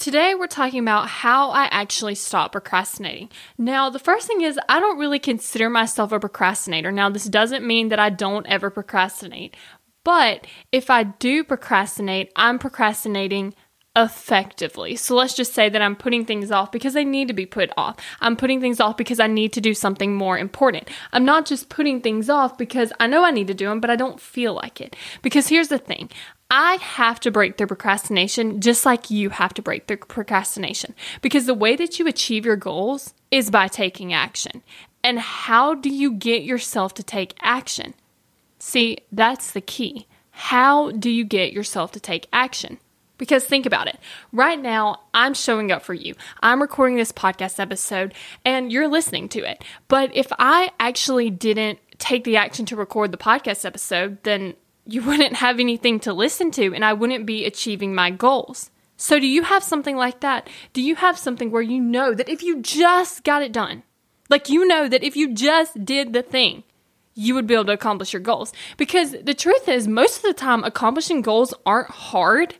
Today, we're talking about how I actually stop procrastinating. Now, the first thing is, I don't really consider myself a procrastinator. Now, this doesn't mean that I don't ever procrastinate, but if I do procrastinate, I'm procrastinating effectively. So let's just say that I'm putting things off because they need to be put off. I'm putting things off because I need to do something more important. I'm not just putting things off because I know I need to do them, but I don't feel like it. Because here's the thing I have to break through procrastination just like you have to break through procrastination. Because the way that you achieve your goals is by taking action. And how do you get yourself to take action? See, that's the key. How do you get yourself to take action? Because think about it. Right now, I'm showing up for you. I'm recording this podcast episode and you're listening to it. But if I actually didn't take the action to record the podcast episode, then you wouldn't have anything to listen to and I wouldn't be achieving my goals. So, do you have something like that? Do you have something where you know that if you just got it done, like you know that if you just did the thing, you would be able to accomplish your goals? Because the truth is, most of the time, accomplishing goals aren't hard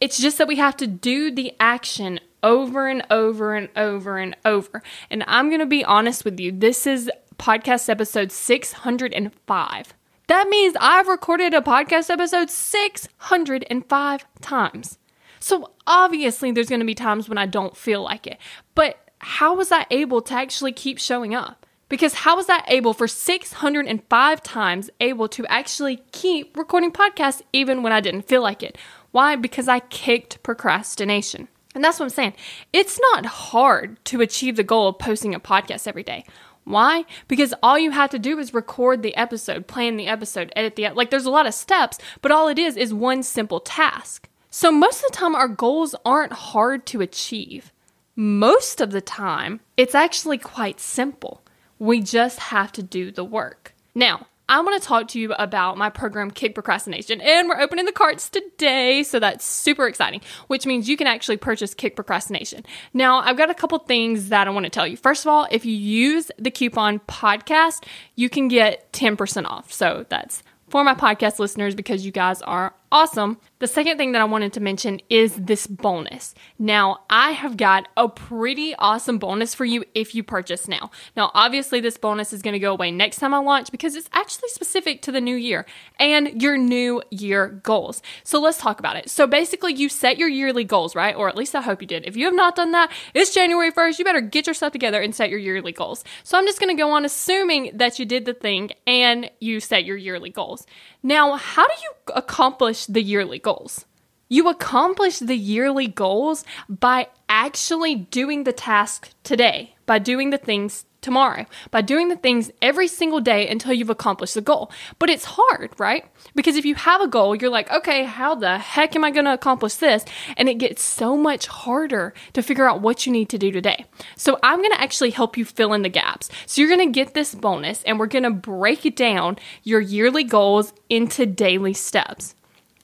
it's just that we have to do the action over and over and over and over. And I'm going to be honest with you. This is podcast episode 605. That means I've recorded a podcast episode 605 times. So obviously, there's going to be times when I don't feel like it. But how was I able to actually keep showing up? Because how was I able for 605 times able to actually keep recording podcasts even when I didn't feel like it? Why? Because I kicked procrastination. And that's what I'm saying. It's not hard to achieve the goal of posting a podcast every day. Why? Because all you have to do is record the episode, plan the episode, edit the like there's a lot of steps, but all it is is one simple task. So most of the time our goals aren't hard to achieve. Most of the time, it's actually quite simple. We just have to do the work. Now, I want to talk to you about my program Kick Procrastination, and we're opening the carts today, so that's super exciting, which means you can actually purchase Kick Procrastination. Now, I've got a couple things that I want to tell you. First of all, if you use the coupon podcast, you can get 10% off. So that's for my podcast listeners because you guys are awesome. The second thing that I wanted to mention is this bonus. Now, I have got a pretty awesome bonus for you if you purchase now. Now, obviously, this bonus is going to go away next time I launch because it's actually specific to the new year and your new year goals. So, let's talk about it. So, basically, you set your yearly goals, right? Or at least I hope you did. If you have not done that, it's January 1st. You better get yourself together and set your yearly goals. So, I'm just going to go on assuming that you did the thing and you set your yearly goals. Now, how do you accomplish the yearly goals? You accomplish the yearly goals by actually doing the task today, by doing the things tomorrow, by doing the things every single day until you've accomplished the goal. But it's hard, right? Because if you have a goal, you're like, okay, how the heck am I going to accomplish this? And it gets so much harder to figure out what you need to do today. So I'm going to actually help you fill in the gaps. So you're going to get this bonus and we're going to break down your yearly goals into daily steps.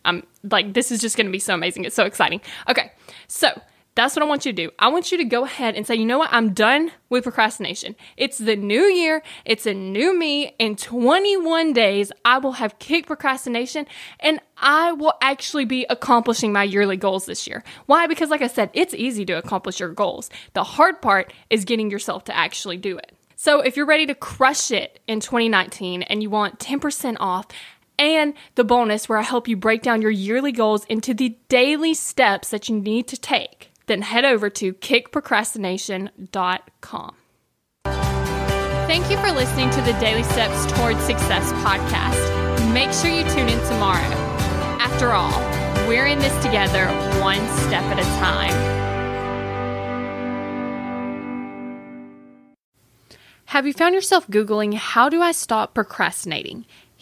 I'm like, this is just going to be so amazing. It's so exciting. Okay. So, that's what I want you to do. I want you to go ahead and say, you know what? I'm done with procrastination. It's the new year. It's a new me. In 21 days, I will have kicked procrastination and I will actually be accomplishing my yearly goals this year. Why? Because, like I said, it's easy to accomplish your goals. The hard part is getting yourself to actually do it. So, if you're ready to crush it in 2019 and you want 10% off, and the bonus where I help you break down your yearly goals into the daily steps that you need to take then head over to kickprocrastination.com. Thank you for listening to the Daily Steps Towards Success podcast. Make sure you tune in tomorrow. After all, we're in this together, one step at a time. Have you found yourself Googling, How do I stop procrastinating?